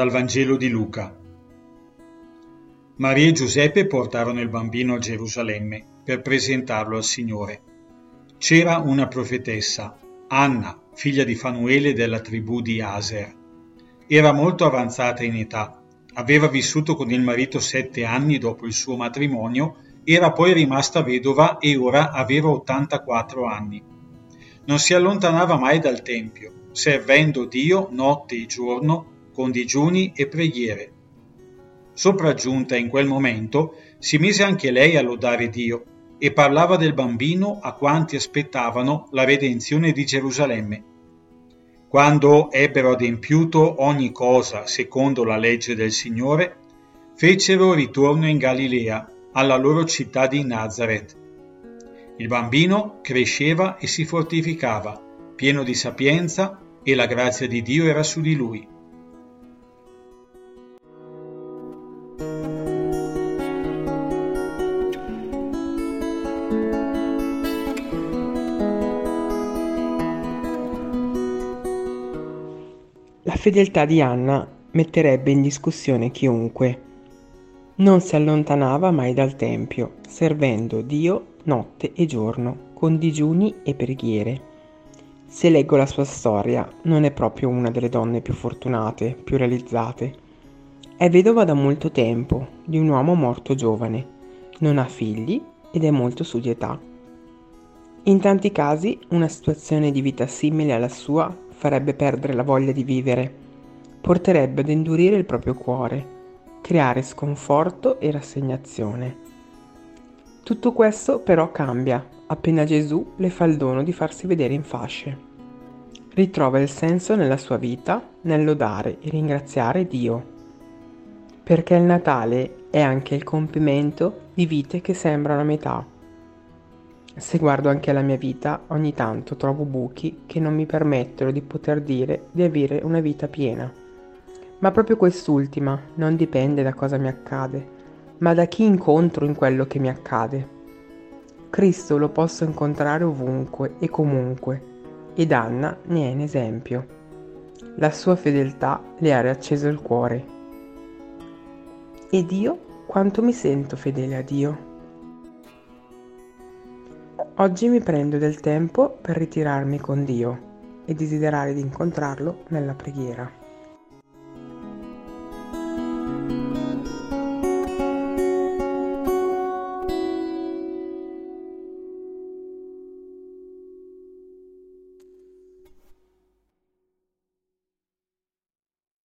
Dal Vangelo di Luca. Maria e Giuseppe portarono il bambino a Gerusalemme per presentarlo al Signore. C'era una profetessa, Anna, figlia di Fanuele della tribù di Aser. Era molto avanzata in età, aveva vissuto con il marito sette anni dopo il suo matrimonio, era poi rimasta vedova e ora aveva 84 anni. Non si allontanava mai dal Tempio, servendo Dio notte e giorno con digiuni e preghiere. Sopraggiunta in quel momento, si mise anche lei a lodare Dio e parlava del bambino a quanti aspettavano la redenzione di Gerusalemme. Quando ebbero adempiuto ogni cosa secondo la legge del Signore, fecero ritorno in Galilea, alla loro città di Nazareth. Il bambino cresceva e si fortificava, pieno di sapienza, e la grazia di Dio era su di lui. La fedeltà di Anna metterebbe in discussione chiunque. Non si allontanava mai dal Tempio, servendo Dio notte e giorno, con digiuni e preghiere. Se leggo la sua storia, non è proprio una delle donne più fortunate, più realizzate. È vedova da molto tempo, di un uomo morto giovane, non ha figli ed è molto su di età. In tanti casi una situazione di vita simile alla sua farebbe perdere la voglia di vivere, porterebbe ad indurire il proprio cuore, creare sconforto e rassegnazione. Tutto questo però cambia appena Gesù le fa il dono di farsi vedere in fasce. Ritrova il senso nella sua vita nel lodare e ringraziare Dio, perché il Natale è anche il compimento di vite che sembrano a metà se guardo anche la mia vita, ogni tanto trovo buchi che non mi permettono di poter dire di avere una vita piena. Ma proprio quest'ultima non dipende da cosa mi accade, ma da chi incontro in quello che mi accade. Cristo lo posso incontrare ovunque e comunque, ed Anna ne è un esempio. La sua fedeltà le ha riacceso il cuore. Ed io quanto mi sento fedele a Dio? Oggi mi prendo del tempo per ritirarmi con Dio e desiderare di incontrarlo nella preghiera.